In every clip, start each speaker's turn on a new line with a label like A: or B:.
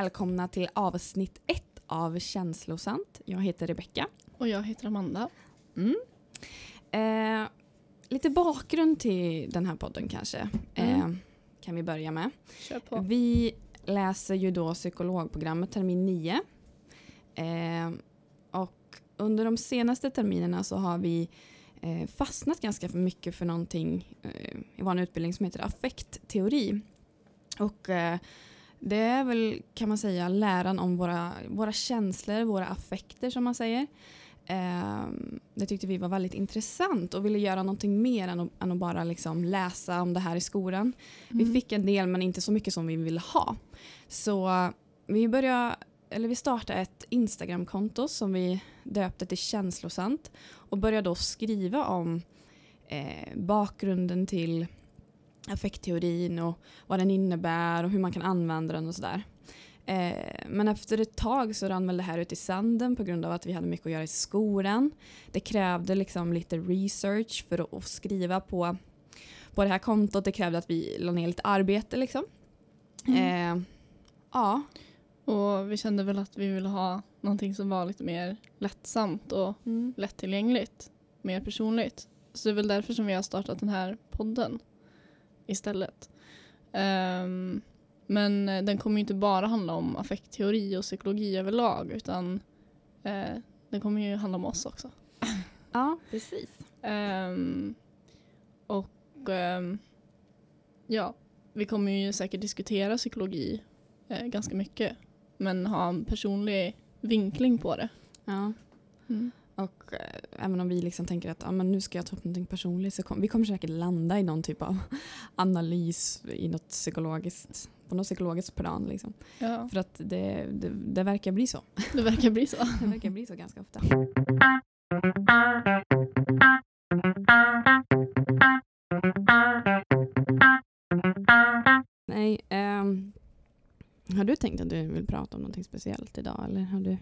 A: välkomna till avsnitt ett av Känslosant. Jag heter Rebecka.
B: Och jag heter Amanda.
A: Mm. Eh, lite bakgrund till den här podden kanske.
B: Mm.
A: Eh, kan vi börja med. Vi läser ju då psykologprogrammet termin 9. Eh, och under de senaste terminerna så har vi eh, fastnat ganska mycket för någonting eh, i vår utbildning som heter affektteori. Och eh, det är väl kan man säga läran om våra, våra känslor, våra affekter som man säger. Eh, det tyckte vi var väldigt intressant och ville göra någonting mer än att, än att bara liksom läsa om det här i skolan. Vi
B: Mm.
A: fick en del men inte så mycket som vi ville ha. Så vi började, eller vi startade ett Instagramkonto som vi döpte till Känslosant och började då skriva om eh, bakgrunden till affektteorin och vad den innebär och hur man kan använda den och sådär. Eh, men efter ett tag så rann väl det här ut i sanden på grund av att vi hade mycket att göra i skolan. Det krävde liksom lite research för att, skriva på, på det här kontot. Det krävde att vi la ner lite arbete liksom.
B: Mm.
A: Eh, ja.
B: Och vi kände väl att vi ville ha någonting som var lite mer lättsamt och lättillgängligt. Mer personligt. Så det är väl därför som vi har startat den här podden istället. Ehm, men eh, den kommer ju inte bara handla om affektteori och psykologi överlag utan eh, den kommer ju handla om oss också.
A: ja, precis.
B: Ehm, och ehm, ja, vi kommer ju säkert diskutera psykologi eh, ganska mycket. Men ha en personlig vinkling på det.
A: Ja.
B: Mm.
A: Och eh, även om vi liksom tänker att ah, men nu ska jag ta upp någonting personligt så kom, vi kommer säkert landa i någon typ av analys i något psykologiskt, på något psykologiskt plan. Liksom.
B: Ja,
A: För att det, det, det verkar bli så.
B: det verkar bli så.
A: Det verkar bli så ganska ofta. Nej, ehm, har du tänkt att du vill prata om någonting speciellt idag? Eller har du?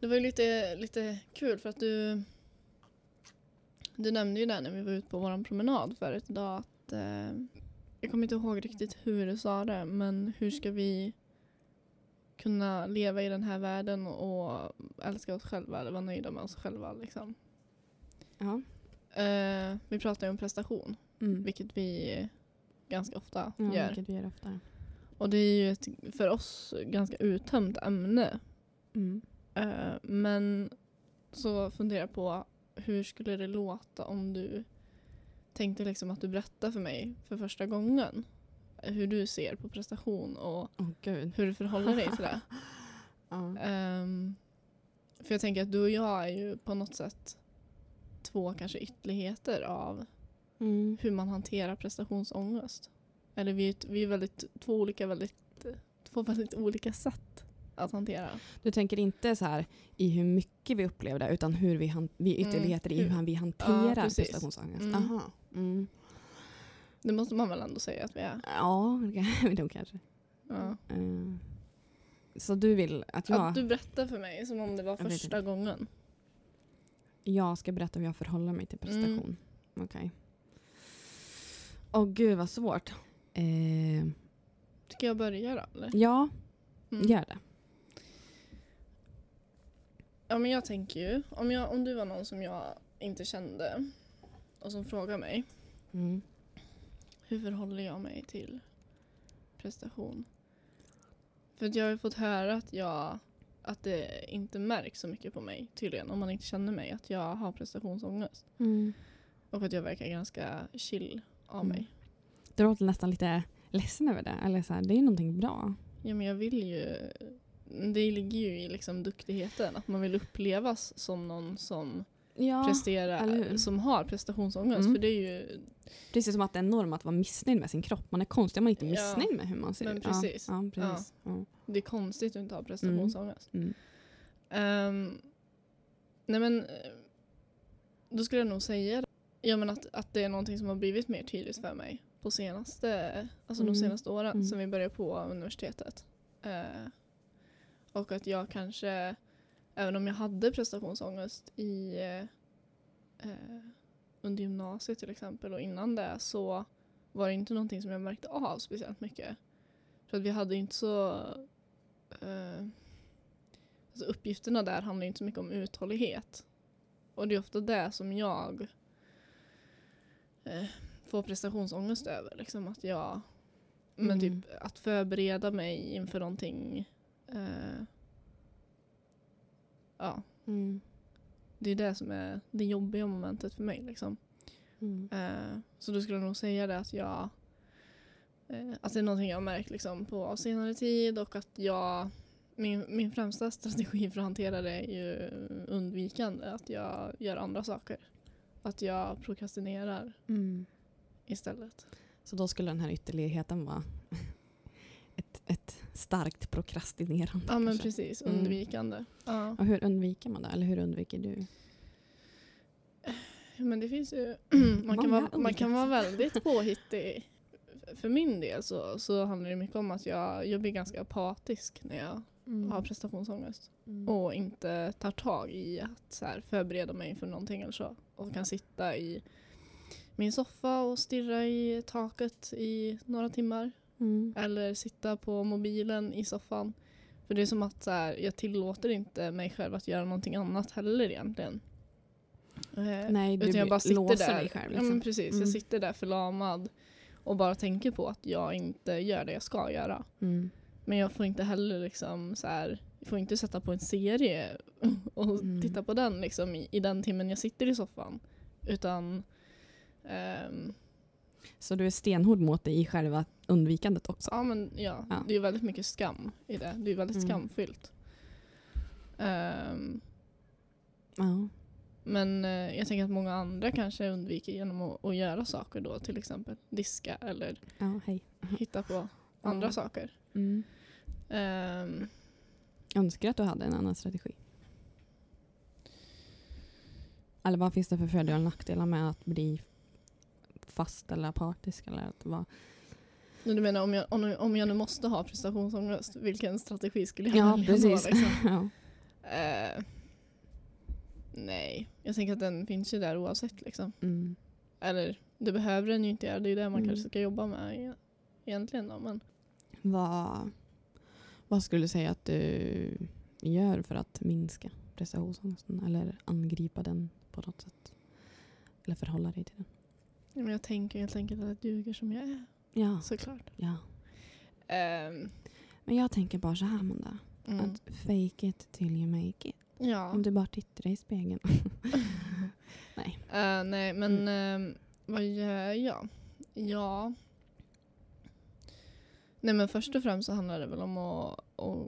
B: Det var ju lite, lite kul för att du du nämnde ju där när vi var ute på vår promenad förut idag att eh, jag kommer inte ihåg riktigt hur du sa det men hur ska vi kunna leva i den här världen och älska oss själva eller vara nöjda med oss själva liksom.
A: Ja.
B: Eh, vi pratar ju om prestation,
A: Mm.
B: vilket vi ganska ofta
A: ja
B: gör.
A: vilket vi gör ofta.
B: Och det är ju ett för oss ganska uttömt ämne.
A: Mm.
B: Eh, men så funderar jag på hur skulle det låta om du tänkte liksom att du berättar för mig för första gången hur du ser på prestation och
A: gud.
B: hur du förhåller dig till det. Ehm, för jag tänker att du och jag är ju på något sätt två kanske ytterligheter av
A: Mm.
B: hur man hanterar prestationsångest. Eller vi är, vi är väldigt, två olika väldigt, två väldigt olika sätt att hantera.
A: Du tänker inte så här i hur mycket vi upplever det utan hur vi, han, vi är ytterligheter i
B: hur-
A: vi hanterar
B: precis.
A: prestationsångest.
B: Mm.
A: Aha. Mm.
B: Det måste man väl ändå säga att vi är.
A: Ja, det kanske.
B: Ja.
A: Eh, Så du vill att jag,
B: Att du berättar för mig som om det var första gången.
A: jag ska berätta hur jag förhåller mig till
B: Mm.
A: prestation? Okej. Åh gud vad svårt. Eh,
B: Ska jag börja då? Eller?
A: ja,
B: Mm.
A: gör det.
B: Ja men jag tänker ju, om, jag, om du var någon som jag inte kände och som frågar mig
A: Mm.
B: hur förhåller jag mig till prestation? För att jag har ju fått höra att jag att det inte märks så mycket på mig tydligen om man inte känner mig att jag har prestationsångest.
A: Mm.
B: Och att jag verkar ganska chill av
A: Mm.
B: mig.
A: Du låter nästan lite ledsen över det. Eller så här, det är ju någonting bra.
B: Ja men jag vill ju, det ligger ju i liksom duktigheten att man vill upplevas som någon som
A: Ja,
B: presterar, som har prestationsångest.
A: Mm.
B: För det är ju,
A: Precis som att det är en norm att vara missnöjd med sin kropp. Man är konstig om man inte är
B: Ja,
A: missnöjd med hur man ser
B: men
A: ut.
B: precis.
A: Ja, ja, precis.
B: Det är konstigt att inte ha prestationsångest.
A: Mm.
B: Ehm, nej men, eh, då skulle jag nog säga ja, men att, att det är någonting som har blivit mer tydligt för mig på senaste, alltså
A: Mm.
B: de senaste åren
A: Mm.
B: sen vi började på universitetet. Eh, och att jag kanske, även om jag hade prestationsångest i eh, eh, under gymnasiet till exempel och innan det så var det inte någonting som jag märkte av speciellt mycket. För att vi hade inte så... Eh, alltså uppgifterna där handlar inte så mycket om uthållighet. Och det är ofta det som jag eh, får prestationsångest över. Liksom att jag... Men
A: Mm.
B: typ att förbereda mig inför någonting. Eh, ja,
A: Mm.
B: det är det som är det jobbiga momentet för mig. Liksom.
A: Mm.
B: Eh, så då skulle jag nog säga det att jag eh, att det är någonting jag har märkt liksom, på senare tid och att jag min, min främsta strategi för att hantera det är ju undvikande. Att jag gör andra saker. Att jag prokrastinerar
A: Mm.
B: istället.
A: Så då skulle den här ytterligheten vara ett, ett starkt prokrastinerande.
B: Ja men
A: kanske.
B: precis,
A: Mm.
B: undvikande. Ja.
A: Och hur undviker man det? Eller hur undviker du?
B: Men det finns ju, man, kan vara, man kan vara väldigt påhittig. För min del så, så handlar det mycket om att jag, jag blir ganska apatisk när jag har prestationsångest.
A: Mm.
B: och inte tar tag i att så här, förbereda mig för någonting eller så. Och kan sitta i min soffa och stirra i taket i några timmar.
A: Mm.
B: Eller sitta på mobilen i soffan. För det är som att så här, jag tillåter inte mig själv att göra någonting annat heller egentligen. Eh,
A: Nej, du
B: utan jag bara sitter där.
A: dig själv.
B: Ja,
A: Liksom.
B: men precis,
A: Mm.
B: jag sitter där förlamad och bara tänker på att jag inte gör det jag ska göra.
A: Mm.
B: Men jag får inte heller liksom så här, jag får inte sätta på en serie och
A: Mm.
B: titta på den liksom i, i den timmen jag sitter i soffan. Utan ehm,
A: Så du är stenhård mot dig i själva undvikandet också?
B: ja men ja,
A: Ja.
B: det är väldigt mycket skam i det. Det är väldigt
A: Mm.
B: skamfyllt. Ehm,
A: Ja.
B: men eh, jag tänker att många andra kanske undviker genom att, att göra saker då. Till exempel diska eller
A: ja,
B: hitta på andra saker.
A: Mm.
B: Ehm,
A: Önskar att du hade en annan strategi? Eller vad finns det för fördelar och nackdelar med att bli fast eller apatisk? Eller att vara...
B: Du menar om jag, om, om jag nu måste ha prestationsångest, vilken strategi skulle jag
A: Ja,
B: välja
A: precis.
B: då? Liksom?
A: ja.
B: Eh, nej, jag tänker att den finns ju där oavsett. Liksom.
A: Mm.
B: Eller det behöver den ju inte göra, det är ju det man
A: Mm.
B: kanske ska jobba med e- egentligen. Då. Men,
A: Vad, vad skulle du säga att du gör för att minska prestationsångesten? Eller angripa den på något sätt? Eller förhålla dig till den?
B: Men jag tänker helt enkelt att jag duger som jag är,
A: Ja.
B: såklart.
A: ja.
B: Ehm,
A: Men jag tänker bara så här Amanda.
B: mm.
A: Att fake it till you make it.
B: Ja.
A: Om du bara tittar i spegeln. Nej.
B: Eh, nej, men
A: Mm.
B: ehm, vad gör jag? Ja. Nej, men först och främst så handlar det väl om att... att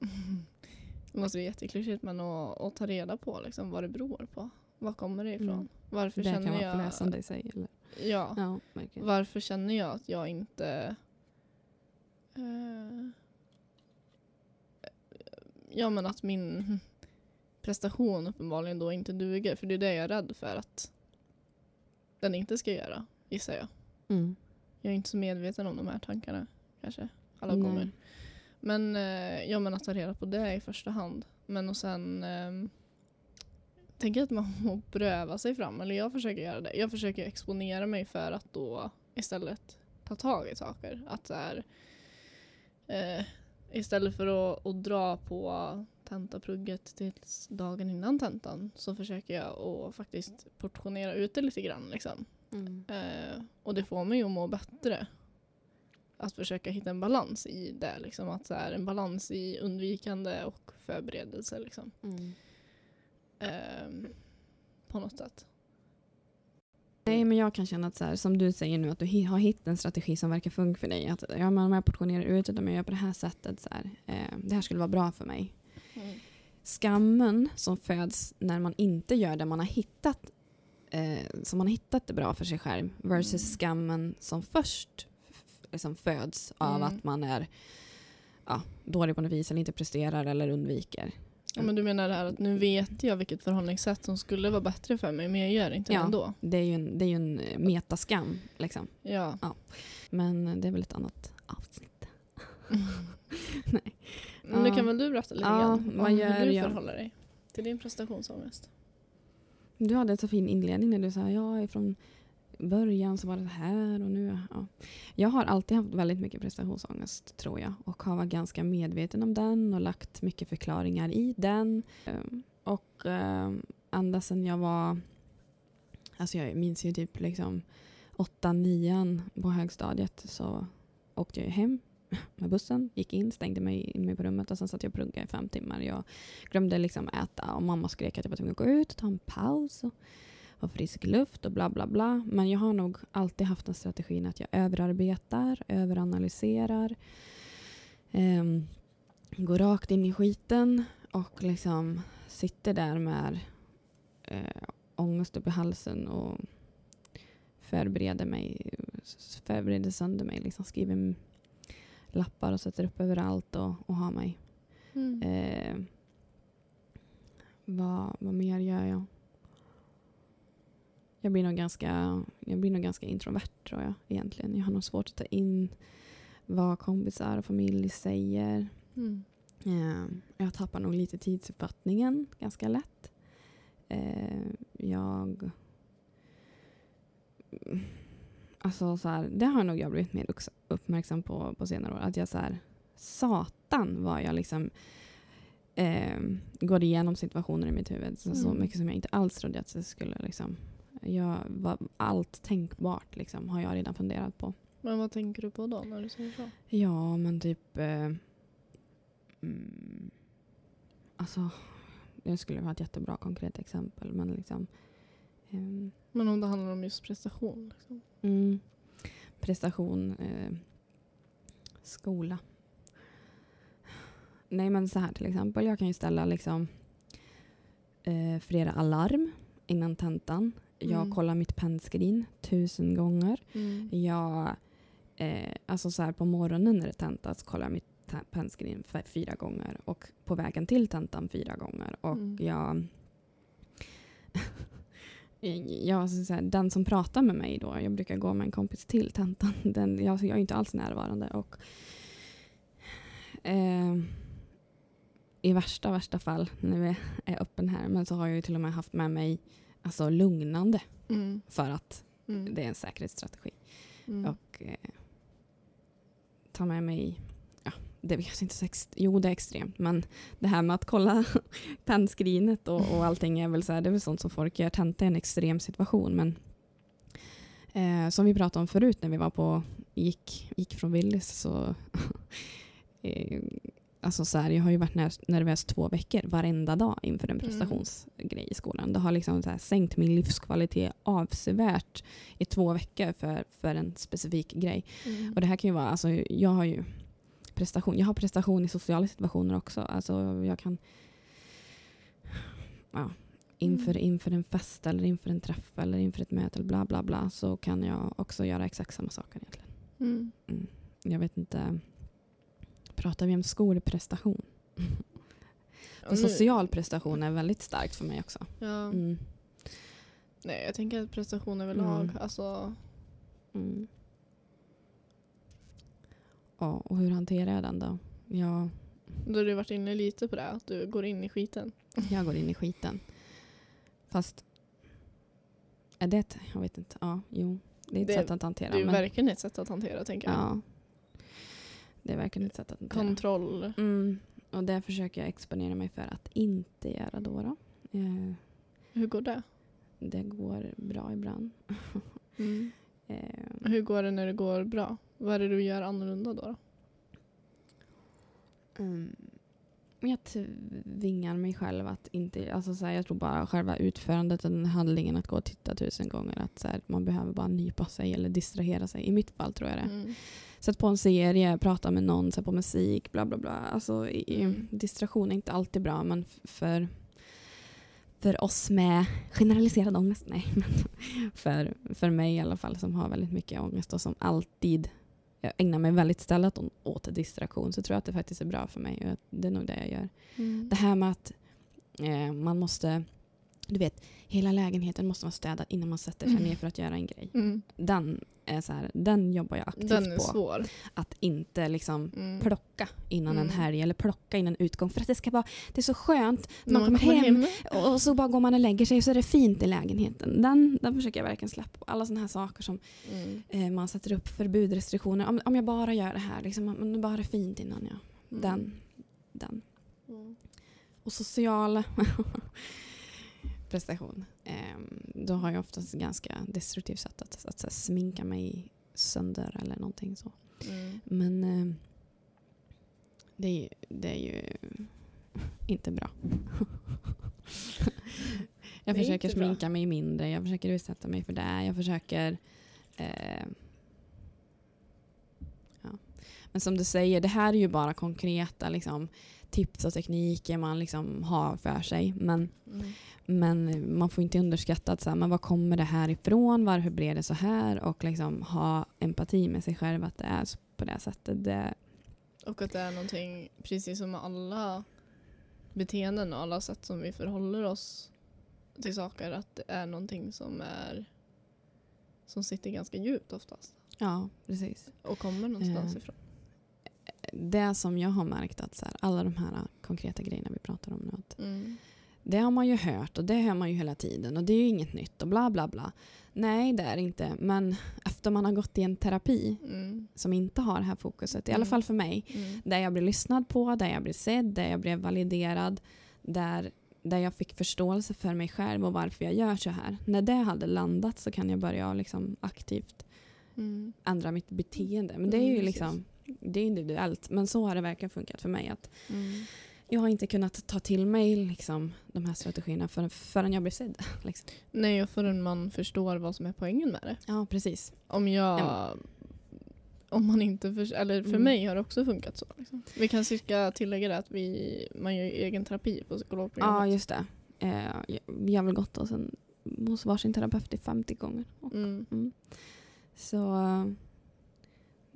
B: det måste bli jätteklyschigt, men att, att ta reda på liksom, vad det beror på. Var kommer det ifrån?
A: Mm.
B: Varför
A: det kan
B: känner
A: vara
B: jag...
A: i sig. Eller?
B: Ja.
A: Ja, verkligen.
B: Varför känner jag att jag inte... eh, ja, men att min prestation uppenbarligen då inte duger. För det är det jag är rädd för att den inte ska göra, gissar jag.
A: Mm.
B: Jag är inte så medveten om de här tankarna, kanske. Alla
A: Nej.
B: gånger. Men, eh, ja, men att ta reda på det i första hand. Men och sen eh, tänker att man må pröva sig fram. Eller jag försöker göra det. Jag försöker exponera mig för att då istället ta tag i saker. Att så här, eh, istället för att, att dra på tentaprugget tills dagen innan tentan så försöker jag att faktiskt portionera ut det lite grann. Liksom.
A: Mm.
B: Eh, och det får mig ju att må bättre. Att försöka hitta en balans i det. Liksom. Att så här, en balans i undvikande och förberedelse. Liksom.
A: Mm.
B: Ehm, på något sätt.
A: Nej, men jag kan känna att så här, som du säger nu, att du har hittat en strategi som verkar funka för dig. Att ja, men om jag portionerar ut det, om jag gör på det här sättet, så här, eh, det här skulle vara bra för mig. Skammen som föds när man inte gör det man har hittat, eh, som man har hittat det bra för sig själv, versus
B: Mm.
A: skammen som först liksom föds av
B: Mm.
A: att man är ja, dålig på något vis eller inte presterar eller undviker.
B: Ja, men du menar det här att nu vet jag vilket förhållningssätt som skulle vara bättre för mig men jag gör inte
A: Ja.
B: det ändå.
A: Det är ju en, det är ju en eh, metaskam. Liksom.
B: Ja.
A: Men det är väl ett annat avsnitt. Nej.
B: Men nu
A: Ja.
B: kan väl du berätta lite
A: Ja,
B: grann om
A: gör
B: hur du förhåller dig till din prestationsångest.
A: Du hade en så fin inledning när du sa jag är från början så var det här och nu... Ja. Jag har alltid haft väldigt mycket prestationsångest tror jag och har varit ganska medveten om den och lagt mycket förklaringar i den. Ehm, och ehm, ända sedan jag var... Alltså jag minns ju typ liksom åtta, nian på högstadiet så åkte jag hem med bussen, gick in, stängde mig in mig på rummet och sen satt jag och pluggade i fem timmar. Jag glömde liksom äta och mamma skrek att jag var tvungen att gå ut och ta en paus och ha frisk luft och bla bla bla. Men jag har nog alltid haft den strategin att jag överarbetar, överanalyserar, eh, går rakt in i skiten och liksom sitter där med eh, ångest upp i halsen och förbereder mig, förbereder sönder mig, liksom skriver lappar och sätter upp överallt och, och har mig.
B: Mm.
A: Eh, vad, vad mer gör jag? Jag blir, nog ganska, jag blir nog ganska introvert tror jag egentligen. Jag har nog svårt att ta in vad kompisar och familj säger.
B: Mm.
A: Eh, jag tappar nog lite tidsuppfattningen ganska lätt. Eh, jag... Alltså så här, det har nog jag blivit mer uppmärksam på på senare år. Att jag så här, satan vad jag liksom eh, går igenom situationer i mitt huvud. Så, så
B: Mm.
A: mycket som jag inte alls trodde att jag skulle liksom. Jag, var, allt tänkbart liksom, har jag redan funderat på.
B: Men vad tänker du på då när du säger så?
A: Ja, men typ... Eh, mm, alltså, det skulle vara ett jättebra konkret exempel. Men liksom... ehm,
B: Men om det handlar om just prestation? Liksom.
A: mm, prestation, eh, skola. Nej, men så här till exempel. Jag kan ju ställa liksom eh, flera alarm innan tentan. Jag
B: Mm.
A: kollar mitt pennskrin tusen gånger.
B: Mm.
A: Jag, eh, alltså så här på morgonen när det tentas kollar jag mitt pennskrin fyra gånger och på vägen till tentan fyra gånger. Och
B: Mm.
A: jag, jag så så här, den som pratar med mig då, jag brukar gå med en kompis till tentan, den, jag, jag är inte alls närvarande. Och, eh, I värsta, värsta fall, när vi är öppen här, men så har jag ju till och med haft med mig alltså, lugnande
B: Mm.
A: för att
B: Mm.
A: det är en säkerhetsstrategi.
B: Mm.
A: Och eh, ta med mig, ja, det är kanske inte så ext- jo det är extremt, men det här med att kolla pennskrinet och, och allting är väl så här, det är väl sånt som folk gör. Tenta är en extrem situation, men eh, som vi pratade om förut när vi var på, gick, gick från Willys så eh, Alltså så här, jag har ju varit ner- nervös två veckor varenda dag inför en
B: Mm.
A: prestationsgrej i skolan. Det har liksom så här sänkt min livskvalitet avsevärt i två veckor för, för en specifik grej.
B: Mm.
A: Och det här kan ju vara, alltså jag har ju prestation, jag har prestation i sociala situationer också. Alltså jag kan ja, inför,
B: Mm.
A: inför en fest eller inför en träff eller inför ett möte eller bla bla bla så kan jag också göra exakt samma saker egentligen.
B: Mm.
A: Jag vet inte, pratar vi om skolprestation?
B: Ja,
A: För social prestation är väldigt starkt för mig också.
B: Ja.
A: Mm.
B: Nej, jag tänker att prestation överlag,
A: Mm.
B: alltså
A: Mm. Ja, och hur hanterar jag den då? Jag,
B: då har du varit inne lite på det, att du går in i skiten.
A: jag går in i skiten. Fast är det ett, jag vet inte, ja, jo. Det är ett
B: Det-
A: sätt att hantera.
B: Det är
A: men,
B: verkligen ett sätt att hantera, tänker jag.
A: ja, det är verkligen ett sätt att hantera.
B: Kontroll.
A: Mm, och det försöker jag exponera mig för att inte göra då. då. Eh,
B: Hur går det?
A: det går bra ibland.
B: Mm.
A: Eh,
B: Hur går det när det går bra? Vad är det du gör annorlunda då? då?
A: Mm. Jag tvingar mig själv att inte... Alltså så här, jag tror bara själva utförandet av den handlingen att gå och titta tusen gånger. Att så här, man behöver bara nypa sig eller distrahera sig. I mitt fall tror jag det.
B: Mm.
A: Sätt på en serie, prata med någon, sätt på musik, bla bla bla. Alltså, i,
B: Mm.
A: Distraktion är inte alltid bra men för, för oss med generaliserad ångest, nej. För, för mig i alla fall som har väldigt mycket ångest och som alltid jag ägnar mig väldigt stället åt- distraktion så tror jag att det faktiskt är bra för mig. Det är nog det jag gör.
B: Mm.
A: Det här med att eh, man måste, du vet, hela lägenheten måste vara städad innan man sätter sig
B: Mm.
A: ner för att göra en grej.
B: Mm.
A: Den är så här, den jobbar jag aktivt på.
B: svår.
A: Att inte liksom
B: Mm.
A: plocka innan en
B: Mm.
A: helg eller plocka innan utgång. För att det ska vara, det är så skönt när
B: När
A: man kommer hem och och så bara går man och lägger sig och så är det fint i lägenheten. Den, den försöker jag verkligen släppa. Alla sådana här saker som
B: Mm.
A: eh, man sätter upp förbud, restriktioner. Om, om jag bara gör det här, liksom, om det bara är fint innan jag...
B: Mm.
A: Den. den. Och social prestation. Ehm, då har jag oftast ganska destruktivt sätt att, att, att, sminka mig sönder eller någonting så.
B: Mm.
A: Men ehm, det, är, ju- det är ju inte bra. jag
B: Det
A: försöker
B: bra.
A: sminka mig mindre, jag försöker utsätta mig för det. Jag försöker... Eh, ja. Men som du säger, det här är ju bara konkreta liksom, tips och tekniker man liksom har för sig. Men,
B: Mm.
A: men man får inte underskatta att så här, men var kommer det här ifrån? Varför blev det så här? Och liksom ha empati med sig själv att det är på det sättet. Det,
B: Och att det är någonting, precis som med alla beteenden och alla sätt som vi förhåller oss till saker, att det är någonting som är som sitter ganska djupt oftast
A: ja, precis.
B: och kommer någonstans
A: Eh.
B: ifrån.
A: Det som jag har märkt att så här, alla de här konkreta grejerna vi pratar om nu. Att
B: Mm.
A: det har man ju hört och det hör man ju hela tiden och det är ju inget nytt och bla bla bla. Nej, det är det inte. Men efter man har gått i en terapi
B: Mm.
A: som inte har det här fokuset, i alla
B: Mm.
A: fall för mig,
B: Mm.
A: där jag blir lyssnad på, där jag blir sedd, där jag blev validerad, där, där jag fick förståelse för mig själv och varför jag gör så här. När det hade landat så kan jag börja liksom aktivt
B: Mm.
A: ändra mitt beteende. Men det är ju
B: Mm,
A: liksom det är individuellt. Men så har det verkligen funkat för mig. att
B: Mm.
A: Jag har inte kunnat ta till mig liksom, de här strategierna förrän, förrän jag blir sedd. Liksom.
B: Nej, och förrän man förstår vad som är poängen med det.
A: Ja, precis.
B: Om jag... Om man inte för, eller för
A: Mm.
B: mig har det också funkat så. Liksom. Vi kanske ska tillägga det att vi, man gör egen terapi på
A: Ja,
B: psykologprogrammet.
A: just det. Eh, vi har väl gått hos, en, hos varsin terapeut i 50 gånger. Och,
B: Mm.
A: mm. Så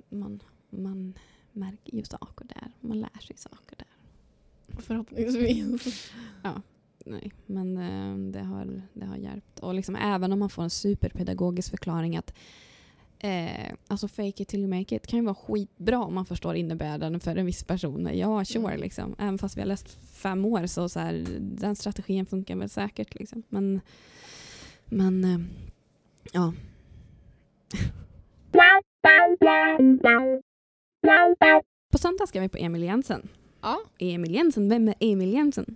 A: man, man märker ju saker där. Man lär sig saker där.
B: Förhoppningsvis.
A: Nej, men eh, det, har, det har hjälpt. Och liksom, även om man får en superpedagogisk förklaring att eh, alltså fake it till you make it kan ju vara skitbra om man förstår innebörden för en viss person. Ja, sure.
B: Mm.
A: Liksom. Även fast vi har läst fem år så, så här, den strategin funkar väl säkert. Liksom. Men, men eh, ja. På söndag ska vi på Emil Jensen.
B: Ja,
A: Emil Jensen, vem är Emil Jensen?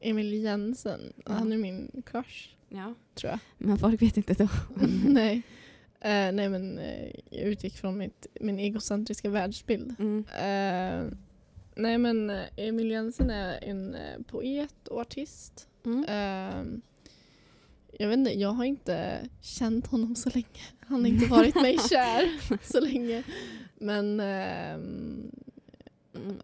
B: Emil Jensen. Han är min crush,
A: Ja.
B: tror jag.
A: Men folk vet inte då.
B: nej. Eh, nej, men eh, jag utgick från mitt, min egocentriska världsbild.
A: Mm.
B: Eh, nej, men Emil Jensen är en poet och artist.
A: Mm.
B: Eh, jag vet inte, jag har inte känt honom så länge. Han har inte varit mig kär så länge. Men ehm,
A: Mm.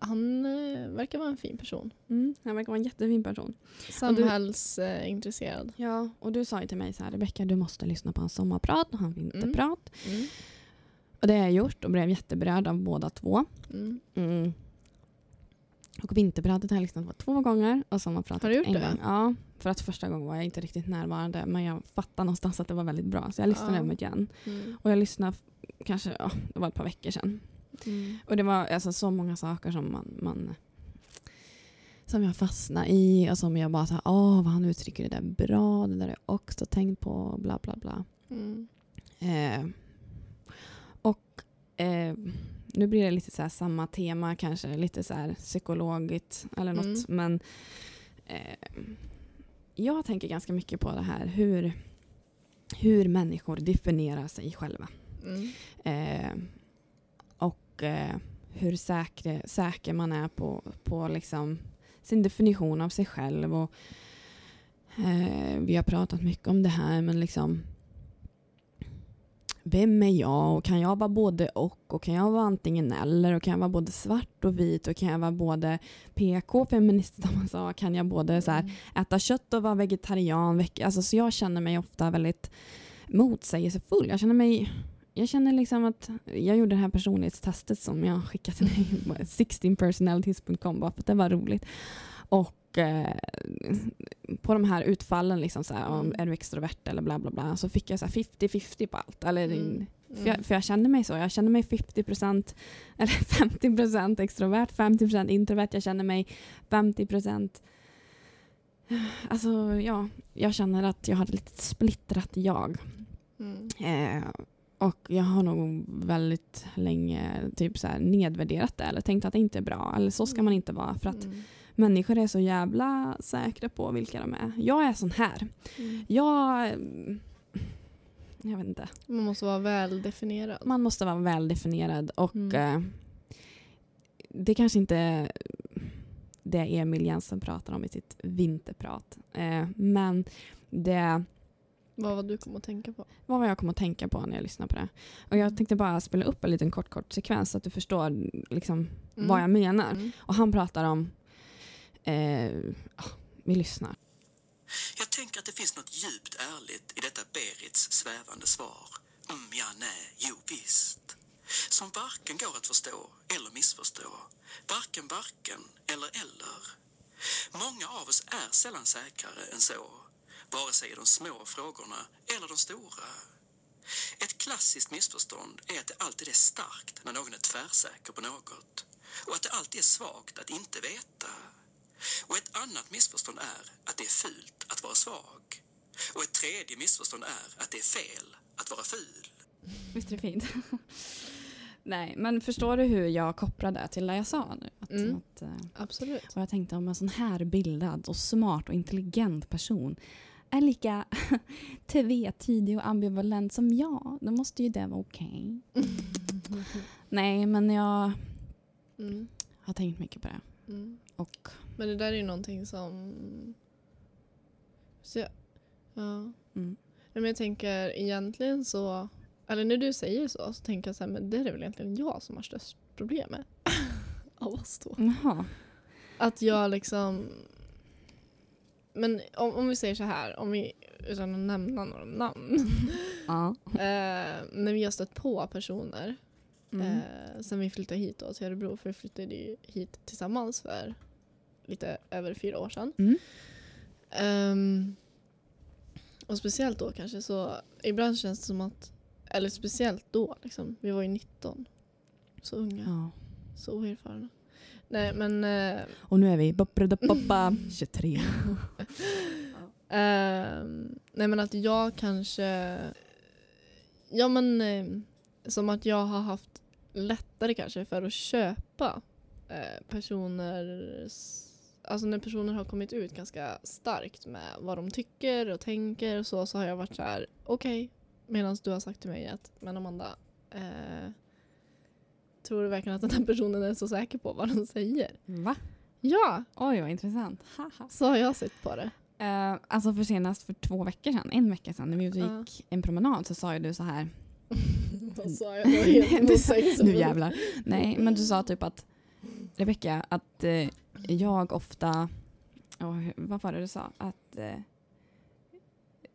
B: han eh, verkar vara en fin person.
A: Mm. Han verkar vara en jättefin person.
B: Samhällsintresserad.
A: Ja, och du sa ju till mig så här, Rebecka du måste lyssna på hans sommarprat och hans vinterprat.
B: Mm.
A: Och det har jag gjort och blev jätteberörd av båda två.
B: Mm.
A: Mm. Och vinterpratet har jag lyssnat på två gånger och sommarpratet
B: Har du gjort
A: en
B: det?
A: gång. Ja, för att första gången var jag inte riktigt närvarande men jag fattade någonstans att det var väldigt bra så jag lyssnade
B: Ja.
A: om igen.
B: Mm.
A: Och jag lyssnade kanske, ja, det var ett par veckor sedan.
B: Mm.
A: Och det var alltså så många saker som man, man som jag fastnade i och som jag bara sa, åh vad han uttrycker det där bra, det där har jag också tänkt på, bla bla bla.
B: Mm.
A: Eh, och eh, nu blir det lite så här samma tema kanske, lite så här psykologiskt eller något.
B: Mm.
A: Men eh, jag tänker ganska mycket på det här hur, hur människor definierar sig själva.
B: Mm.
A: Eh, och eh, hur säker, säker man är på, på liksom sin definition av sig själv. Och, eh, vi har pratat mycket om det här, men liksom vem är jag och kan jag vara både och och kan jag vara antingen eller och kan jag vara både svart och vit och kan jag vara både PK, feminist som man sa, kan jag både så här, äta kött och vara vegetarian. Alltså, så jag känner mig ofta väldigt motsägelsefull. Jag känner mig jag känner liksom att jag gjorde det här personlighetstestet som jag skickade till dig på 16personalities.com bara för att det var roligt. Och eh, på de här utfallen, liksom så här, om
B: Mm.
A: är du extrovert eller bla bla bla, så fick jag så här 50-50 på allt. Eller,
B: Mm.
A: för, jag, för jag kände mig så. Jag kände mig 50% eller 50% extrovert, 50% introvert. Jag känner mig 50% Alltså ja, jag känner att jag hade lite splittrat jag.
B: Mm.
A: Eh, och jag har nog väldigt länge typ så här nedvärderat det eller tänkt att det inte är bra. Eller så ska man inte vara. För att
B: Mm.
A: Människor är så jävla säkra på vilka de är. Jag är sån här.
B: Mm.
A: Jag... mm, Jag vet inte.
B: Man måste vara väldefinierad.
A: Man måste vara väldefinierad och
B: Mm.
A: eh, det kanske inte det Emil Jensen pratar om i sitt vinterprat. Eh, men det
B: Vad var du kom att tänka på?
A: var vad jag kom att tänka på när jag lyssnade på det. Och jag tänkte bara spela upp en liten kort, kort sekvens så att du förstår liksom,
B: Mm.
A: vad jag menar.
B: Mm.
A: Och han pratar om... Eh, ja, vi lyssnar.
C: Jag tänker att det finns något djupt ärligt i detta Berits svävande svar. Mm, ja, nej, jo visst. Som varken går att förstå eller missförstå. Varken varken eller eller. Många av oss är sällan säkrare än så. Vare sig i de små frågorna eller de stora. Ett klassiskt missförstånd är att det alltid är starkt när någon är tvärsäker på något. Och att det alltid är svagt att inte veta. Och ett annat missförstånd är att det är fult att vara svag. Och ett tredje missförstånd är att det är fel att vara ful.
A: Visst är det fint? Nej, men förstår du hur jag kopplade till det jag sa nu? Att,
B: Mm.
A: att, eh,
B: Absolut.
A: och jag tänkte om en sån här bildad och smart och intelligent person är lika tvetydig och ambivalent som jag, då måste ju det vara okej. Nej, men jag
B: Mm.
A: har tänkt mycket på det.
B: Mm.
A: Och
B: Men det där är ju någonting som... Så jag, ja.
A: Mm.
B: Men jag tänker egentligen så... Eller när du säger så, så tänker jag så här, men det är väl egentligen jag som har störst problem med. Av oss två.
A: jaha.
B: Att jag liksom... Men om, om vi säger så här, om vi, utan att nämna några namn.
A: Ja.
B: eh, när vi har stött på personer
A: Mm.
B: eh, sen vi flyttade hit då, till Örebro, för vi flyttade ju hit tillsammans för lite över fyra år sedan.
A: Mm.
B: Ehm, och speciellt då kanske så, ibland känns det som att, eller speciellt då, liksom, vi var ju 19. Så unga,
A: ja.
B: så oerfarna. Nej men, eh,
A: Och nu är vi babba 23.
B: ehm, nej men att jag kanske, ja men eh, som att jag har haft lättare kanske för att köpa eh, personer, alltså när personer har kommit ut ganska starkt med vad de tycker och tänker och så, så har jag varit så här: okej, medan du har sagt till mig att, men Amanda, eh, tror du verkligen att den här personen är så säker på vad de säger?
A: Va?
B: Ja,
A: Oj, vad intressant. Haha.
B: så har jag sett på det.
A: Eh, alltså för senast för två veckor sedan, en vecka sedan, när vi gick en promenad så sa ju du så här.
B: Vad sa jag? Helt
A: Du sa- nu jävlar. Nej, men du sa typ att Rebecka, att eh, jag ofta, oh, vad var det du sa? Att eh,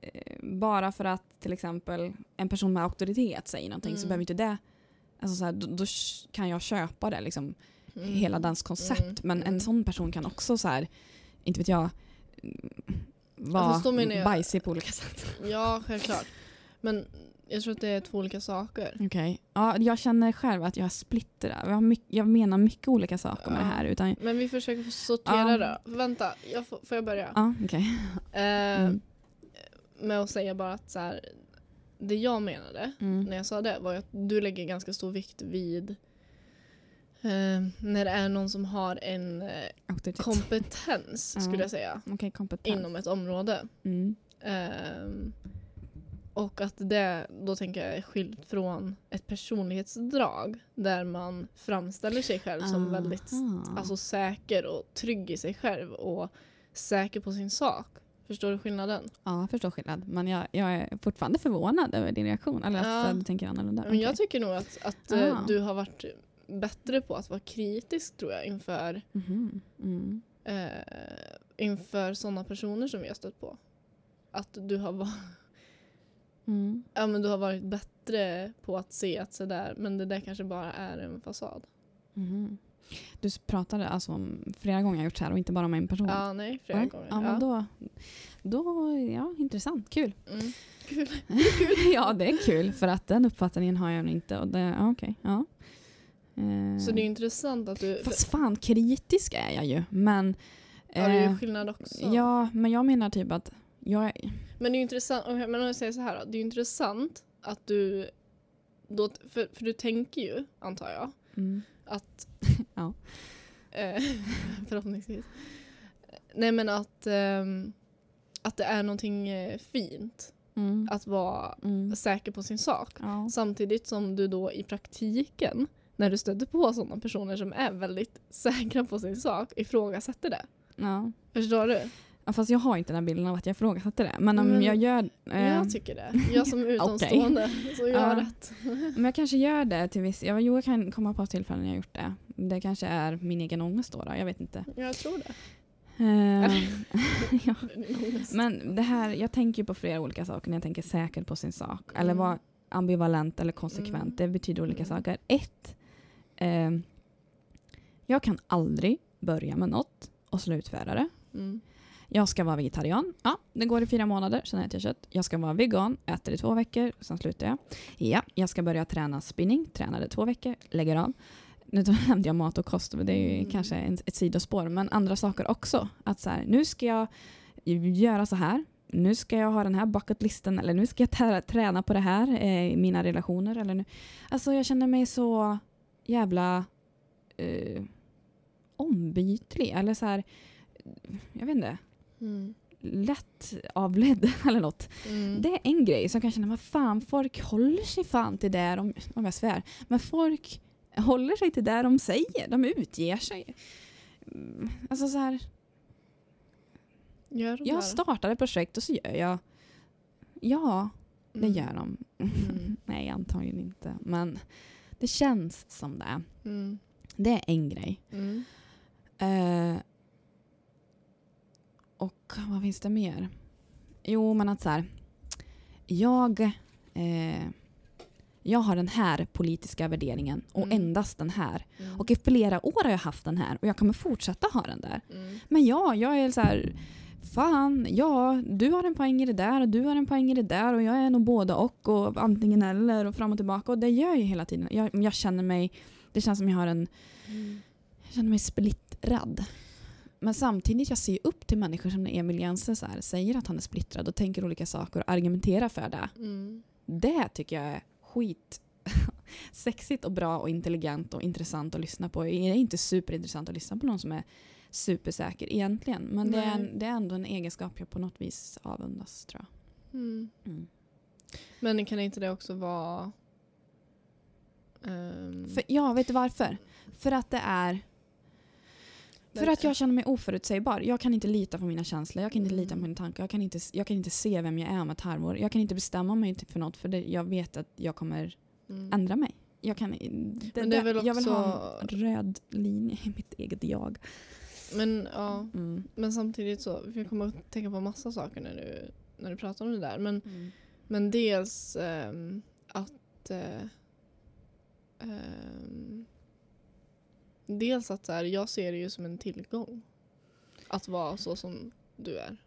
A: eh, bara för att till exempel en person med auktoritet säger någonting så
B: Mm.
A: behöver inte det, alltså så här, då, då kan jag köpa det liksom,
B: Mm.
A: hela dens koncept.
B: Mm,
A: Men en
B: mm.
A: sån person kan också så här, inte vet jag, vara
B: jag-
A: bajsig på olika sätt.
B: Ja, självklart. Men jag tror att det är två olika saker.
A: Okej. Ja, jag känner själv att jag är splittrad. Jag, mycket, jag menar mycket olika saker med
B: Ja.
A: det här. Utan,
B: Men vi försöker sortera
A: Ja.
B: då. Vänta, jag får, får jag börja?
A: ja, okej.
B: Eh,
A: Mm.
B: Med att säga bara att så här, det jag menade
A: Mm.
B: när jag sa det var att du lägger ganska stor vikt vid eh, när det är någon som har en eh, kompetens, skulle jag säga,
A: Okej, kompetens.
B: inom ett område.
A: Mm.
B: Och att det då tänker jag är skilt från ett personlighetsdrag där man framställer sig själv som väldigt
A: Aha.
B: alltså, säker och trygg i sig själv och säker på sin sak. Förstår du skillnaden?
A: Ja, jag förstår skillnad. Men jag, jag är fortfarande förvånad över din reaktion. Eller
B: Ja.
A: att du tänker annorlunda.
B: Men jag tycker nog att, att eh,
A: Ah.
B: du har varit bättre på att vara kritisk tror jag inför,
A: Mhm. Mm.
B: eh, inför sådana personer som vi har stött på. Att du har, va-
A: Mm.
B: ja, men du har varit bättre på att se att sådär, men det där kanske bara är en fasad.
A: Mhm. Du pratade alltså om flera gånger jag gjort så här och inte bara om en person.
B: Ja, nej, flera
A: ja.
B: gånger.
A: Ja, men då, då, ja, intressant, kul.
B: Mm. Kul.
A: ja, det är kul för att den uppfattningen har jag inte. Och det, ja, okej, ja. Eh,
B: Så det är intressant att du...
A: Fast fan, kritisk är jag ju. Men,
B: ja, det är
A: eh,
B: ju skillnad också.
A: ja, men jag menar typ att jag
B: Men det är ju intressant, men om jag säger så här då. Det är ju intressant att du... Då, för, för du tänker ju, antar jag,
A: mm,
B: att...
A: Ja.
B: Eh, förhoppningsvis. Nej men att, ehm, att det är någonting eh, fint
A: mm,
B: att vara
A: mm,
B: säker på sin sak.
A: ja.
B: Samtidigt som du då i praktiken, när du stöter på sådana personer som är väldigt säkra på sin sak, ifrågasätter det.
A: ja.
B: Förstår du?
A: Fast jag har inte den bilden av att jag ifrågasätter det. Men om
B: Men
A: jag gör... eh,
B: Jag tycker det. Jag som utomstående, så jag har
A: Ja.
B: rätt.
A: men jag kanske gör det till viss... Ja, jo, jag kan komma på tillfällen när jag gjort det. Det kanske är min egen ångest då, då jag vet inte.
B: Jag tror det.
A: Eh, ja. Men det här, jag tänker ju på flera olika saker när jag tänker säker på sin sak. Eller
B: Mm.
A: vara ambivalent eller konsekvent.
B: Mm.
A: Det betyder olika
B: Mm.
A: saker. Ett, eh, jag kan aldrig börja med något och slutföra det.
B: Mm.
A: Jag ska vara vegetarian. Ja, det går i fyra månader, sen äter jag kött. Jag ska vara vegan, äter i två veckor, sen slutar jag. Ja, jag ska börja träna spinning, tränade två veckor, lägger av. Nu nämnde jag mat och kost, men det är ju
B: Mm.
A: kanske en, ett sidospår. Men andra saker också. Att så här, nu ska jag göra så här. Nu ska jag ha den här bucketlisten. Eller nu ska jag träna på det här eh, i mina relationer. Eller nu. Alltså jag känner mig så jävla eh, ombytlig. Eller så här, jag vet inte
B: Mm.
A: lätt avledd eller något.
B: Mm.
A: Det är en grej som kan känna, vad fan, folk håller sig fan till det de, om jag svär, men folk håller sig till det de säger, de utger sig. Mm, Alltså så här,
B: Gör de
A: jag
B: där?
A: startar ett projekt och så gör jag, ja, det
B: Mm.
A: gör de.
B: Mm.
A: Nej, antagligen inte, men det känns som det.
B: Mm.
A: Det är en grej.
B: Mm.
A: Eh, och vad finns det mer? Jo, men att så här. Jag, eh, jag har den här politiska värderingen och
B: Mm.
A: endast den här.
B: Mm.
A: Och i flera år har jag haft den här och jag kommer fortsätta ha den där.
B: Mm.
A: Men ja, jag är så här. Fan, ja, du har en poäng i det där och du har en poäng i det där och jag är nog både och och antingen eller och fram och tillbaka och det gör jag ju hela tiden. Jag, jag känner mig, det känns som jag har en
B: Mm.
A: jag känner mig splittrad. Men samtidigt jag ser upp till människor som när Emil Jensen så här, säger att han är splittrad och tänker olika saker och argumenterar för det.
B: Mm.
A: Det tycker jag är skit sexigt och bra och intelligent och intressant att lyssna på. Det är inte superintressant att lyssna på någon som är supersäker egentligen. Men det är, en, det är ändå en egenskap jag på något vis avundas tror jag.
B: Mm.
A: Mm.
B: Men kan inte det också vara... ehm,
A: För, ja, vet du varför? För att det är För att jag känner mig oförutsägbar. Jag kan inte lita på mina känslor, jag kan inte lita på
B: Mm.
A: mina tankar, jag kan, inte, jag kan inte se vem jag är om ett halvår. Jag kan inte bestämma mig till- för något för det, jag vet att jag kommer
B: Mm.
A: ändra mig. Jag, kan, det,
B: Men det är väl
A: jag vill ha en röd linje i mitt eget jag.
B: Men, ja,
A: Mm.
B: men samtidigt så, för jag kommer att tänka på massa saker när du, när du pratar om det där. Men, men dels ehm, att... eh, ehm, dels att så här, jag ser det ju som en tillgång. Att vara så som du är.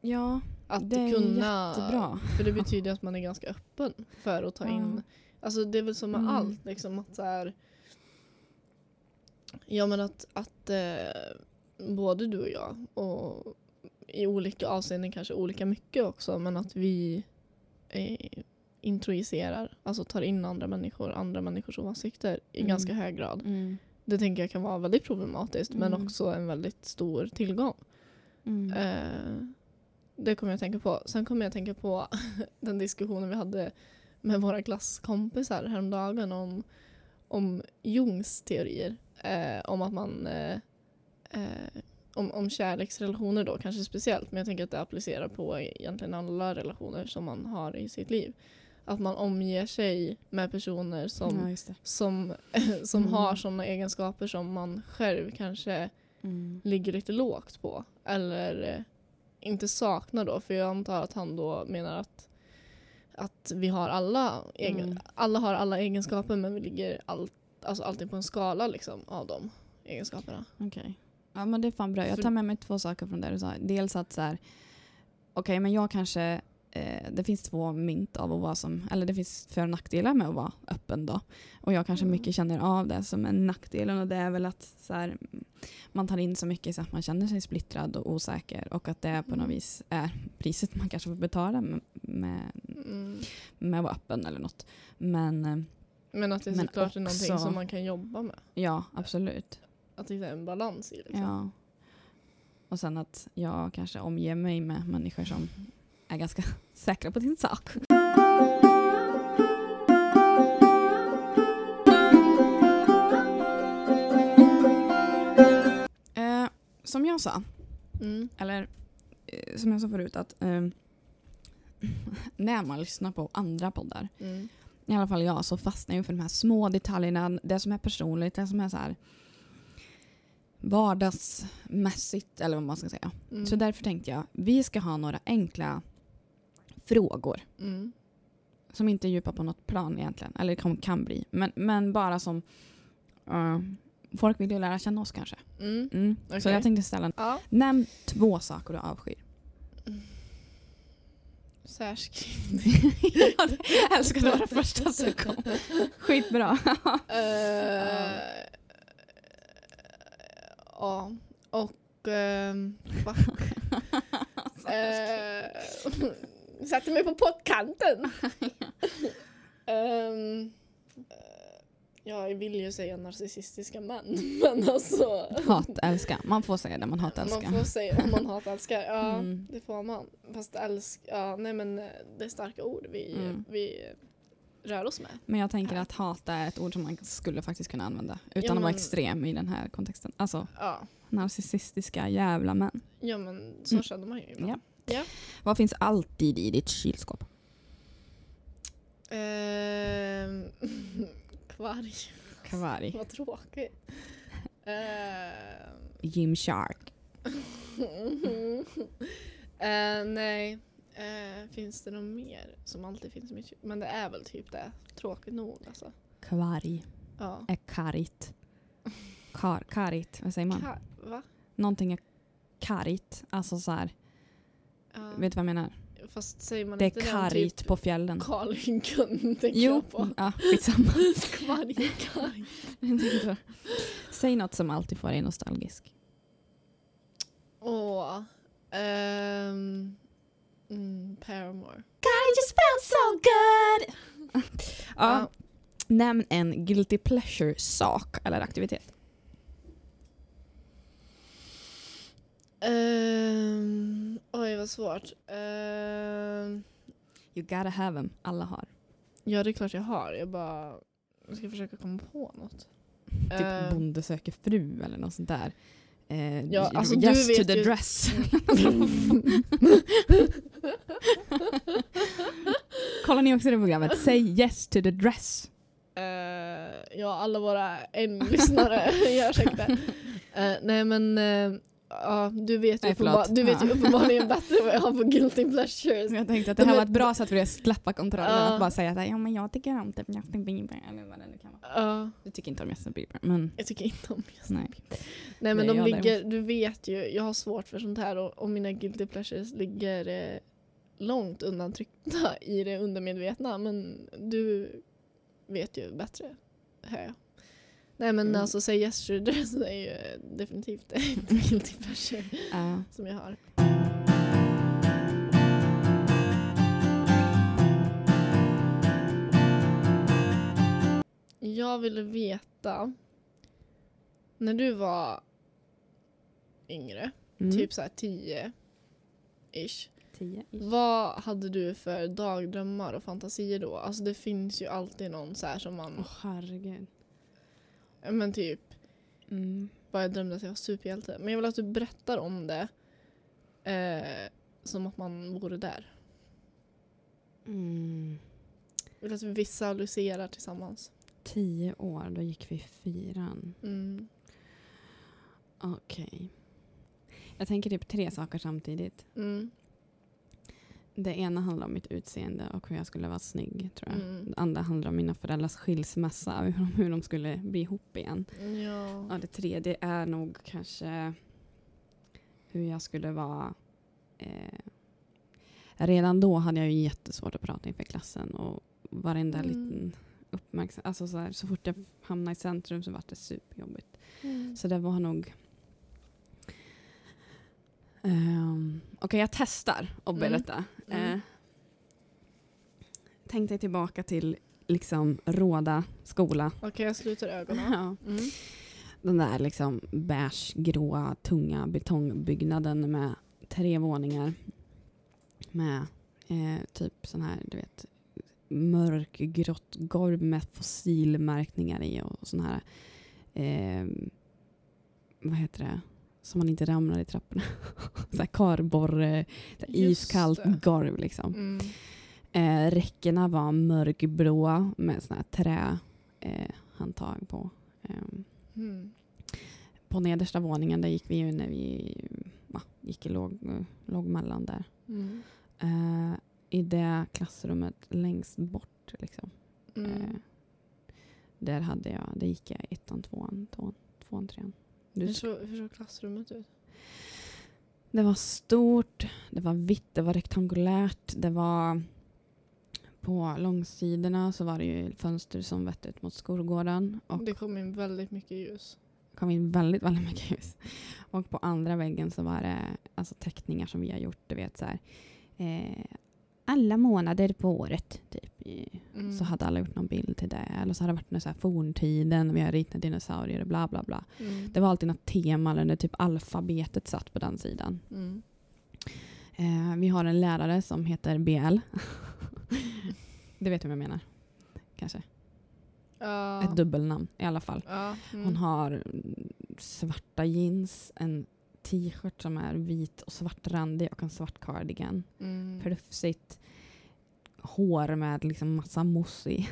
A: Ja,
B: Att
A: det är
B: kunna...
A: jättebra.
B: För det betyder att man är ganska öppen för att ta
A: Ja.
B: in... Alltså det är väl som med
A: Mm.
B: allt. Liksom att så här, ja men att, att eh, både du och jag och i olika avseenden kanske olika mycket också men att vi eh, introjicerar, alltså tar in andra människor, andra människors åsikter i
A: Mm.
B: ganska hög grad.
A: Mm.
B: Det tänker jag kan vara väldigt problematiskt men
A: Mm.
B: också en väldigt stor tillgång.
A: Mm.
B: Eh, det kommer jag tänka på. Sen kommer jag tänka på den diskussionen vi hade med våra klasskompisar häromdagen om, om Jungs teorier. Eh, om att man eh, eh, om, om kärleksrelationer då kanske speciellt men jag tänker att det applicerar på egentligen alla relationer som man har i sitt liv. Att man omger sig med personer som,
A: ja,
B: som, som
A: Mm.
B: har sådana egenskaper som man själv kanske
A: Mm.
B: ligger lite lågt på. Eller eh, inte saknar då. För jag antar att han då menar att, att vi har alla, egen,
A: Mm.
B: alla har alla egenskaper men vi ligger all, alltså alltid på en skala liksom, av de egenskaperna.
A: Okej. Ja men det är fan bra. Jag tar med mig två saker från det du sa. Dels att så här, okej men jag kanske, eh, det finns två mynt av att vara som, eller det finns för och nackdelar med att vara öppen då. Och jag kanske
B: Mm.
A: mycket känner av det som en nackdel och det är väl att så här, man tar in så mycket så att man känner sig splittrad och osäker och att det på något
B: Mm.
A: vis är priset man kanske får betala med, med,
B: Mm.
A: med att vara öppen eller något. Men eh,
B: Men att det
A: Men
B: såklart är någonting
A: också-
B: som man kan jobba med.
A: ja, absolut.
B: Att hitta en balans i. Liksom.
A: Ja. Och sen att jag kanske omger mig med människor som är ganska säkra på sin sak. Eh, som jag sa,
B: Mm.
A: eller eh, som jag sa förut, att eh, när man lyssnar på andra poddar
B: Mm.
A: i alla fall jag, så fastnar jag för de här små detaljerna. Det som är personligt, det som är så här vardagsmässigt, eller vad man ska säga.
B: Mm.
A: Så därför tänkte jag, vi ska ha några enkla frågor.
B: Mm.
A: Som inte är djupa på något plan egentligen, eller kan, kan bli. Men, men bara som eh, folk vill ju lära känna oss kanske.
B: Mm.
A: Mm. Så
B: Okej.
A: jag tänkte ställa,
B: Ja.
A: nämn två saker du avskyr.
B: Särskriv.
A: jag älskar det var det första som kom. Skitbra.
B: Eh, Ja, och... ehm, va? Eh, Satte mig på pottkanten. Eh, Jag vill ju säga narcissistiska män, men alltså...
A: Hatälska. Man får säga det, man
B: Man
A: hatälskar.
B: får säga om man hatälskar. Ja,
A: Mm.
B: det får man. Fast älsk... Ja, nej men eh, det är starka ord vi,
A: Mm.
B: vi rör oss med.
A: Men jag tänker att hata är ett ord som man skulle faktiskt kunna använda. Utan att vara
B: men-
A: extrem i den här kontexten. Alltså
B: Ja,
A: narcissistiska jävla män.
B: ja men så
A: Mm.
B: känner man ju ibland.
A: Ja.
B: Ja.
A: Vad finns alltid i ditt kylskåp?
B: Ehm, kvarg.
A: Kvarg.
B: Vad tråkigt. Ehm,
A: Gymshark.
B: eh, nej. Eh, finns det något mer som alltid finns i mitt kyl? Men det är väl typ det. Tråkigt nog alltså.
A: Kvarg.
B: Ja.
A: Är karigt. Kar, karigt, vad säger man?
B: Ka- va?
A: Någonting är karigt. Alltså så här,
B: Ja.
A: vet du vad jag menar?
B: Fast säger man
A: Det är
B: inte
A: karigt
B: typ
A: på fjällen.
B: Kalhyggen tänker
A: Jo,
B: jag på.
A: ja, skitsamma.
B: Kvarg är karg.
A: Säg något som alltid får dig nostalgisk.
B: Åh. ehm, mm, Paramore.
A: God, just felt so good! ja,
B: Ja.
A: Nämn en guilty pleasure-sak eller aktivitet.
B: Ehm, oj vad svårt. Ehm,
A: You gotta have them. Alla har.
B: ja det är klart jag har. Jag bara jag ska försöka komma på något.
A: Typ
B: Ehm,
A: Bonde söker fru eller något sånt där. Eh,
B: Ja, alltså, du
A: yes to
B: vet
A: the
B: ju-
A: dress. Kollar ni också det programmet? Say yes to the dress.
B: Eh, ja, alla våra en-lyssnare gör säkert det. Nej men, ja, du vet ju,
A: Nej,
B: uppenbar- du vet ju uppenbarligen bättre vad jag har för guilty pleasures.
A: Jag tänkte att det
B: De
A: här
B: är-
A: var ett bra sätt för dig att släppa kontrollen.
B: Ja.
A: Att bara säga att ja, men jag tycker om typ Justin Bieber eller vad det nu kan vara.
B: Ja,
A: Du tycker inte om Justin Bieber, men
B: jag tycker inte om Justin
A: nej.
B: Nej men
A: Nej,
B: de ligger, du vet ju, jag har svårt för sånt här och, och mina guilty pleasures ligger eh, långt undantryckta i det undermedvetna men du vet ju bättre, hör jag. Nej men
A: Mm.
B: alltså säg yes dress är ju definitivt ett guilty pleasure
A: Ja.
B: som jag har. Jag ville veta, när du var yngre,
A: Mm.
B: typ så här 10-ish,
A: tio.
B: vad hade du för dagdrömmar och fantasier då? Alltså det finns ju alltid någon så här som man,
A: Åh herregud.
B: Men typ,
A: Mm.
B: bara jag drömde att jag var superhjälte. Men jag vill att du berättar om det eh, som att man vore där.
A: Mm.
B: Jag vill att vi visualiserar tillsammans.
A: Tio år, då gick vi fyran.
B: Mm.
A: Okej. Jag tänker typ tre saker samtidigt.
B: Mm.
A: Det ena handlar om mitt utseende och hur jag skulle vara snygg. tror jag.
B: Mm.
A: Det andra handlar om mina föräldrars skilsmässa och hur de, hur de skulle bli ihop igen.
B: Ja.
A: Och det tredje är nog kanske hur jag skulle vara. Eh, redan då hade jag ju jättesvårt att prata inför klassen och varenda
B: Mm.
A: liten uppmärksam... Alltså så, här, så fort jag hamnade i centrum så var det superjobbigt.
B: Mm.
A: Så det var nog... Um, Okej, jag testar att
B: Mm.
A: berätta.
B: Mm.
A: Eh, tänk dig tillbaka till liksom Råda skola.
B: Okej, jag sluter ögonen.
A: Ja.
B: Mm.
A: Den där liksom beigegrå, tunga betongbyggnaden med tre våningar. Med eh, typ sån här, du vet, mörkgrått golv med fossilmärkningar i och sån här, eh, vad heter det, som man inte ramlar i trapporna. så här kardborre, så här iskallt golv liksom.
B: Mm.
A: Eh, räckena var mörkblåa med såna här trä eh, på. Ehm,
B: Mm.
A: på nedersta våningen där gick vi ju när vi va, gick i låg, låg mellan där.
B: Mm.
A: Eh, I det klassrummet längst bort liksom.
B: Mm.
A: Eh, där hade jag, där gick jag ettan, tvåan, tvåan, tvåan trean. Du,
B: Hur såg, hur såg klassrummet ut?
A: det var stort, det var vitt, det var rektangulärt, det var på långsidorna så var det ju fönster som vette ut mot skolgården. Och
B: Det kom in väldigt mycket ljus.
A: kom in väldigt, väldigt mycket ljus. Och på andra väggen så var det alltså teckningar som vi har gjort, du vet så här. Eh, alla månader på året, typ.
B: Mm.
A: Så hade alla gjort någon bild till det. Eller så hade det varit någon så här forntiden, vi har ritat dinosaurier och bla bla bla.
B: Mm.
A: Det var alltid något tema eller typ alfabetet satt på den sidan.
B: Mm.
A: Eh, vi har en lärare som heter BL. du vet vad jag menar? Kanske.
B: Ja.
A: Ett dubbelnamn i alla fall.
B: Mm.
A: Hon har svarta jeans, en t-shirt som är vit och svartrandig och en svart cardigan.
B: Mm.
A: Plufsigt hår med liksom massa mousse i.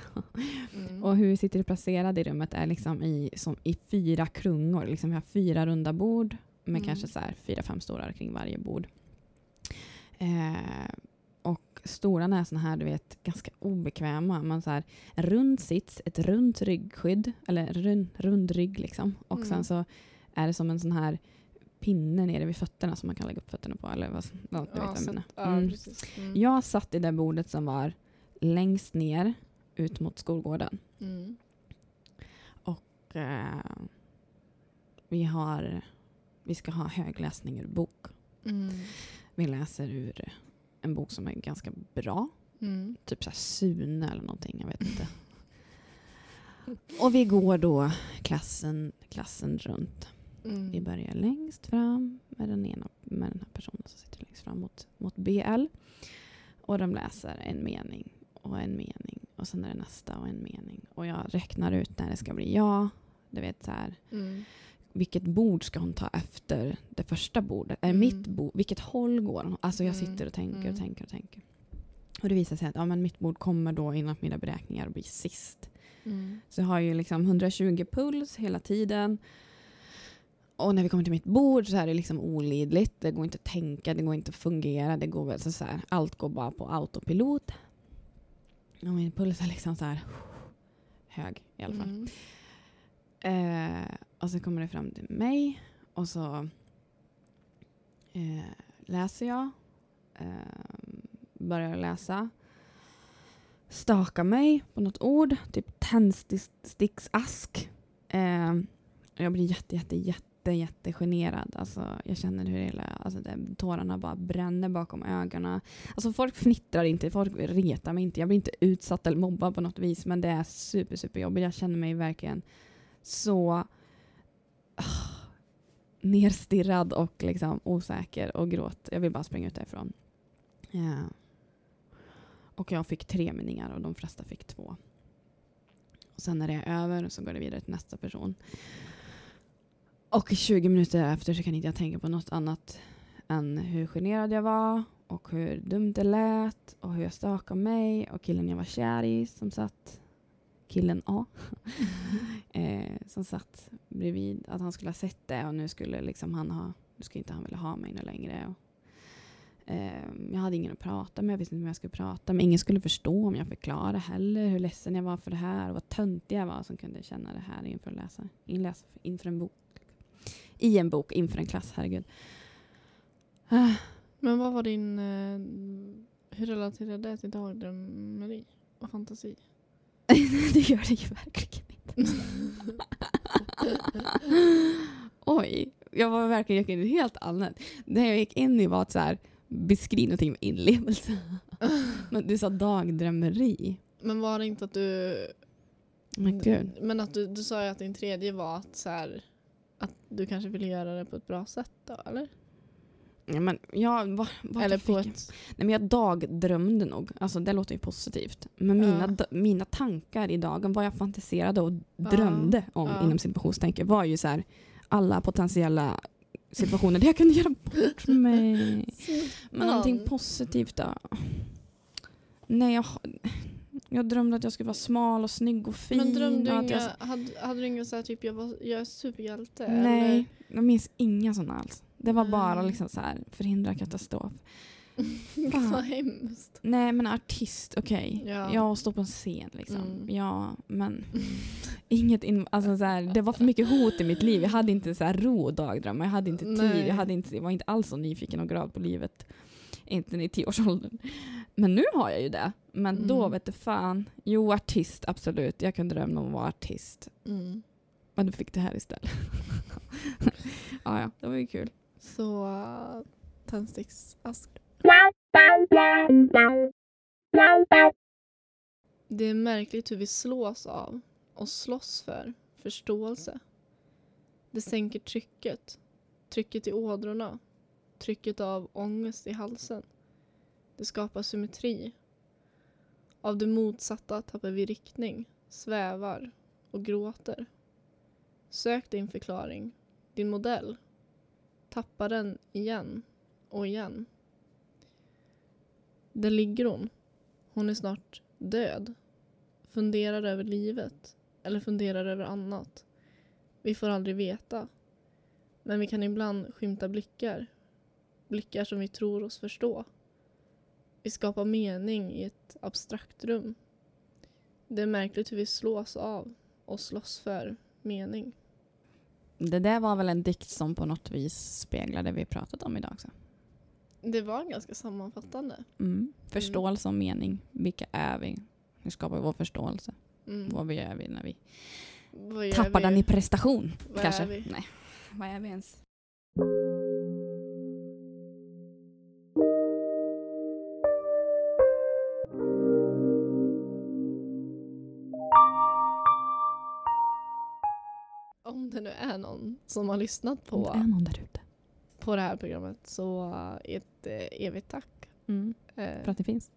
B: Mm.
A: Och hur vi sitter placerade i rummet är liksom i, som i fyra klungor. Liksom vi har fyra runda bord med
B: Mm.
A: kanske så fyra, fem stolar kring varje bord. Eh, och stolarna är såna här, du vet, ganska obekväma. Man så här, en rund sits, ett runt ryggskydd, eller rund, rund rygg liksom. Och
B: Mm.
A: sen så är det som en sån här pinne nere vid fötterna som man kan lägga upp fötterna på. Eller vad, ja, du vet jag menar.
B: ja,
A: Mm.
B: precis. Mm.
A: Jag satt i det bordet som var längst ner ut mot skolgården.
B: Mm.
A: Eh, vi, har, vi ska ha högläsning ur bok.
B: Mm.
A: Vi läser ur en bok som är ganska bra.
B: Mm.
A: Typ så Sune eller någonting, jag vet inte. Och vi går då klassen, klassen runt. Vi
B: Mm.
A: börjar längst fram med den, ena, med den här personen som sitter längst fram mot, mot BL. Och de läser en mening och en mening och sen är det nästa och en mening. Och jag räknar ut när det ska bli ja. Du vet så här,
B: Mm.
A: vilket bord ska hon ta efter det första bordet? Är
B: Mm.
A: mitt bord, vilket håll går hon? Alltså jag
B: Mm.
A: sitter och tänker och
B: Mm.
A: tänker och tänker. Och det visar sig att ja, men mitt bord kommer då enligt mina beräkningar att bli sist.
B: Mm.
A: Så jag har ju liksom 120 puls hela tiden. Och när vi kommer till mitt bord så är det liksom olidligt. Det går inte att tänka, det går inte att fungera. Det går väl så här, allt går bara på autopilot. Och min puls är liksom så här hög i alla fall.
B: Mm.
A: Eh, och så kommer det fram till mig och så eh, läser jag. Eh, börjar läsa. Stakar mig på något ord, typ tändsticksask. Eh, jag blir jätte, jätte, jätte, jätte jättegenerad. Alltså, jag känner hur hela, alltså, det, tårarna bara bränner bakom ögonen. Alltså, folk fnittrar inte, folk retar mig inte. Jag blir inte utsatt eller mobbad på något vis. Men det är super, super jobbigt. Jag känner mig verkligen så ah, nerstirrad och liksom osäker och gråt. Jag vill bara springa ut därifrån. Yeah. Och jag fick tre meningar och de flesta fick två. Och sen när det är över så går det vidare till nästa person. Och 20 minuter efter så kan inte jag tänka på något annat än hur generad jag var och hur dumt det lät och hur jag stakade mig och killen jag var kär i som satt, killen A, eh, som satt bredvid, att han skulle ha sett det och nu skulle liksom han ha, nu skulle inte han vilja ha mig nu längre. Och, Ehm, jag hade ingen att prata med, jag visste inte vem jag skulle prata med. Ingen skulle förstå om jag förklarade heller hur ledsen jag var för det här och vad töntig jag var som kunde känna det här inför läsa, inläsa inför en bok. I en bok, inför en klass, herregud. Ah,
B: Men vad var din... Eh, hur relaterade det till dagdrömmeri och fantasi?
A: det gör det ju verkligen inte. Oj, jag var verkligen i helt annat. Det jag gick in i var att så här, beskriva någonting med inlevelse. Men du sa dagdrömmeri.
B: Men var det inte att du...
A: Men.
B: Men att du, du sa ju att din tredje var att så här, att du kanske ville göra det på ett bra sätt då, eller?
A: Ja, men jag, var, var
B: eller på ett...
A: Nej, men jag dagdrömde nog. Alltså, det låter ju positivt. Men mina,
B: Ja.
A: da- mina tankar i dagen, vad jag fantiserade och
B: Ja.
A: drömde om
B: Ja.
A: inom situationstänker var ju så här, alla potentiella situationer där jag kunde göra bort mig. Men någonting
B: Ja.
A: positivt då? Nej, jag, jag drömde att jag skulle vara smal och snygg och fin.
B: Men drömde du
A: att
B: inga,
A: jag,
B: hade, hade du inga så här typ jag, var, jag är superhjälte?
A: Nej, jag minns inga sådana alls. Det var bara
B: Nej.
A: liksom så här, förhindra katastrof.
B: Eller? Vad hemskt.
A: Nej men artist, okej.
B: Ja.
A: Jag står på en scen liksom.
B: Mm.
A: Ja, men inget in, alltså så här, det var för mycket hot i mitt liv. Jag hade inte så här ro och dagdrömmar. Jag hade inte tid.
B: Nej.
A: Jag, hade inte, jag var inte alls så nyfiken och glad på livet. Inte i tioårsåldern. Men nu har jag ju det. Men då
B: Mm.
A: vet du fan. Jo, artist absolut. Jag kunde drömma om att vara artist.
B: Mm.
A: Men du fick det här istället. ja, ja, det var ju kul.
B: Så uh, tändsticksask. Det är märkligt hur vi slås av och slåss för förståelse. Det sänker trycket. Trycket i ådrorna. Trycket av ångest i halsen. Det skapar symmetri. Av det motsatta tappar vi riktning, svävar och gråter. Sök din förklaring, din modell. Tappa den igen och igen. Där ligger hon. Hon är snart död. Funderar över livet. Eller funderar över annat. Vi får aldrig veta. Men vi kan ibland skymta blickar. Blickar som vi tror oss förstå. Vi skapar mening i ett abstrakt rum. Det är märkligt hur vi slås av och slåss för mening.
A: Det där var väl en dikt som på något vis speglar det vi pratat om idag också.
B: Det var ganska sammanfattande.
A: Mm. Förståelse och mening. Vilka är vi? Hur skapar vi vår förståelse?
B: Mm.
A: Vad är vi när vi
B: gör
A: tappar
B: vi?
A: den i prestation?
B: Vad
A: kanske? Nej. Vad är vi ens?
B: Är någon som har lyssnat
A: Om det
B: på,
A: är någon där ute.
B: på det här programmet så uh, ett uh, evigt tack.
A: Mm.
B: Eh,
A: För att det finns.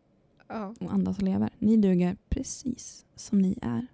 B: ja.
A: Och andas och lever. Ni duger precis som ni är.